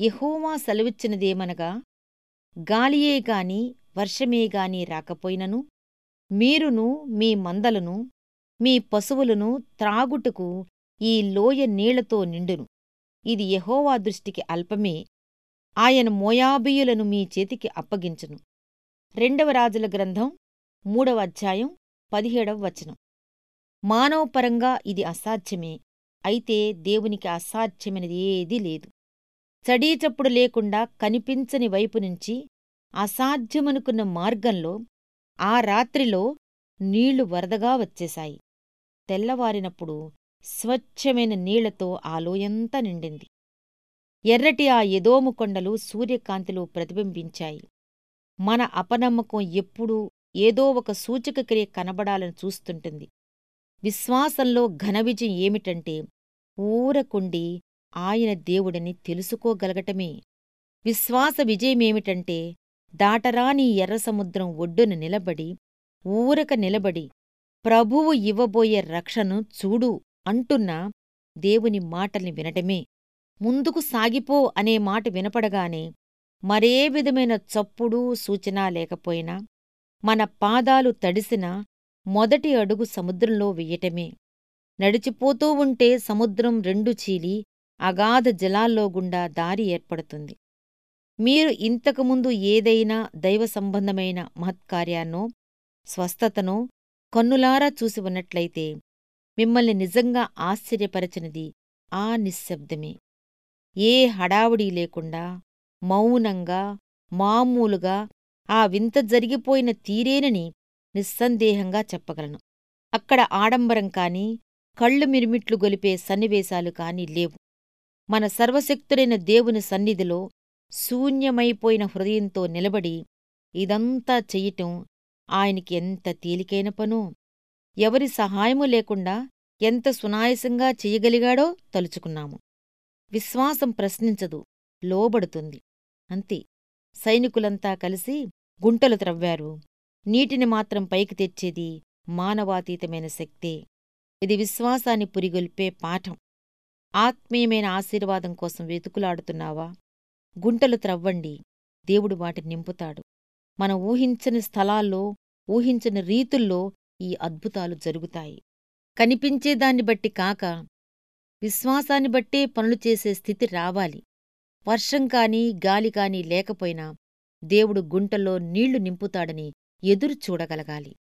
యహోవా సెలవిచ్చినదేమనగా గాలియే గాని వర్షమే గాని రాకపోయినను మీరును మీ మందలను మీ పశువులను త్రాగుటకు ఈ లోయ నీళ్ళతో నిండును. ఇది యహోవా దృష్టికి అల్పమే ఆయన మోయాబీయులను మీ చేతికి అప్పగించును. రెండవ రాజుల గ్రంథం మూడవ అధ్యాయం పదిహేడవ వచనం. మానవపరంగా ఇది అసాధ్యమే అయితే దేవునికి అసాధ్యమైనది ఏదీ లేదు. చడీచప్పుడు లేకుండా కనిపించని వైపు నుంచి అసాధ్యమనుకున్న మార్గంలో ఆ రాత్రిలో నీళ్ళు వరదగా వచ్చేశాయి. తెల్లవారినప్పుడు స్వచ్ఛమైన నీళ్ళతో ఆ లోయంతా నిండింది. ఎర్రటి ఆ ఎదోము కొండలు సూర్యకాంతిలో ప్రతిబింబించాయి. మన అపనమ్మకం ఎప్పుడూ ఏదో ఒక సూచక క్రియ కనబడాలని చూస్తుంటుంది. విశ్వాసంలో ఘన విజయం ఏమిటంటే ఊరకుండి ఆయన దేవుడని తెలుసుకోగలగటమే. విశ్వాస విజయమేమిటంటే దాటరాని ఎర్రసముద్రం ఒడ్డున నిలబడి ఊరక నిలబడి ప్రభువు ఇవ్వబోయే రక్షను చూడు అంటున్న దేవుని మాటల్ని వినటమే. ముందుకు సాగిపో అనే మాట వినపడగానే మరే విధమైన చప్పుడు సూచన లేకపోయినా మన పాదాలు తడిసిన మొదటి అడుగు సముద్రంలో వెయ్యటమే నడిచిపోతూ ఉంటే సముద్రం రెండు చీలి అగాధ జలాల్లో గుండా దారి ఏర్పడుతుంది. మీరు ఇంతకుముందు ఏదైనా దైవ సంబంధమైన మహత్కార్యాన్నో స్వస్థతనో కన్నులారా చూసి ఉన్నట్లయితే మిమ్మల్ని నిజంగా ఆశ్చర్యపరచినది ఆ నిశ్శబ్దమే. ఏ హడావుడీ లేకుండా మౌనంగా మామూలుగా ఆ వింత జరిగిపోయిన తీరేనని నిస్సందేహంగా చెప్పగలను. అక్కడ ఆడంబరం కాని కళ్ళు మిరుమిట్లు గొలిపే సన్నివేశాలు కాని లేవు. మన సర్వశక్తుడైన దేవుని సన్నిధిలో శూన్యమైపోయిన హృదయంతో నిలబడి ఇదంతా చెయ్యటం ఆయనకి ఎంత తేలికైన పనో? ఎవరి సహాయము లేకుండా ఎంత సునాయసంగా చెయ్యగలిగాడో తలుచుకున్నాము. విశ్వాసం ప్రశ్నించదు లోబడుతుంది. అంతే. సైనికులంతా కలిసి గుంటలు త్రవ్వారు. నీటిని మాత్రం పైకి తెచ్చేది మానవాతీతమైన శక్తే. ఇది విశ్వాసాన్ని పురిగొల్పే పాఠం. ఆత్మీయమైన ఆశీర్వాదం కోసం వెతుకులాడుతున్నావా? గుంటలు త్రవ్వండి దేవుడు వాటిని నింపుతాడు. మనం ఊహించని స్థలాల్లో ఊహించని రీతుల్లో ఈ అద్భుతాలు జరుగుతాయి. కనిపించేదాన్ని బట్టి కాక విశ్వాసాన్ని బట్టే పనులు చేసే స్థితి రావాలి. వర్షం కాని గాలి కానీ లేకపోయినా దేవుడు గుంటల్లో నీళ్ళు నింపుతాడని ఎదురు చూడగలగాలి.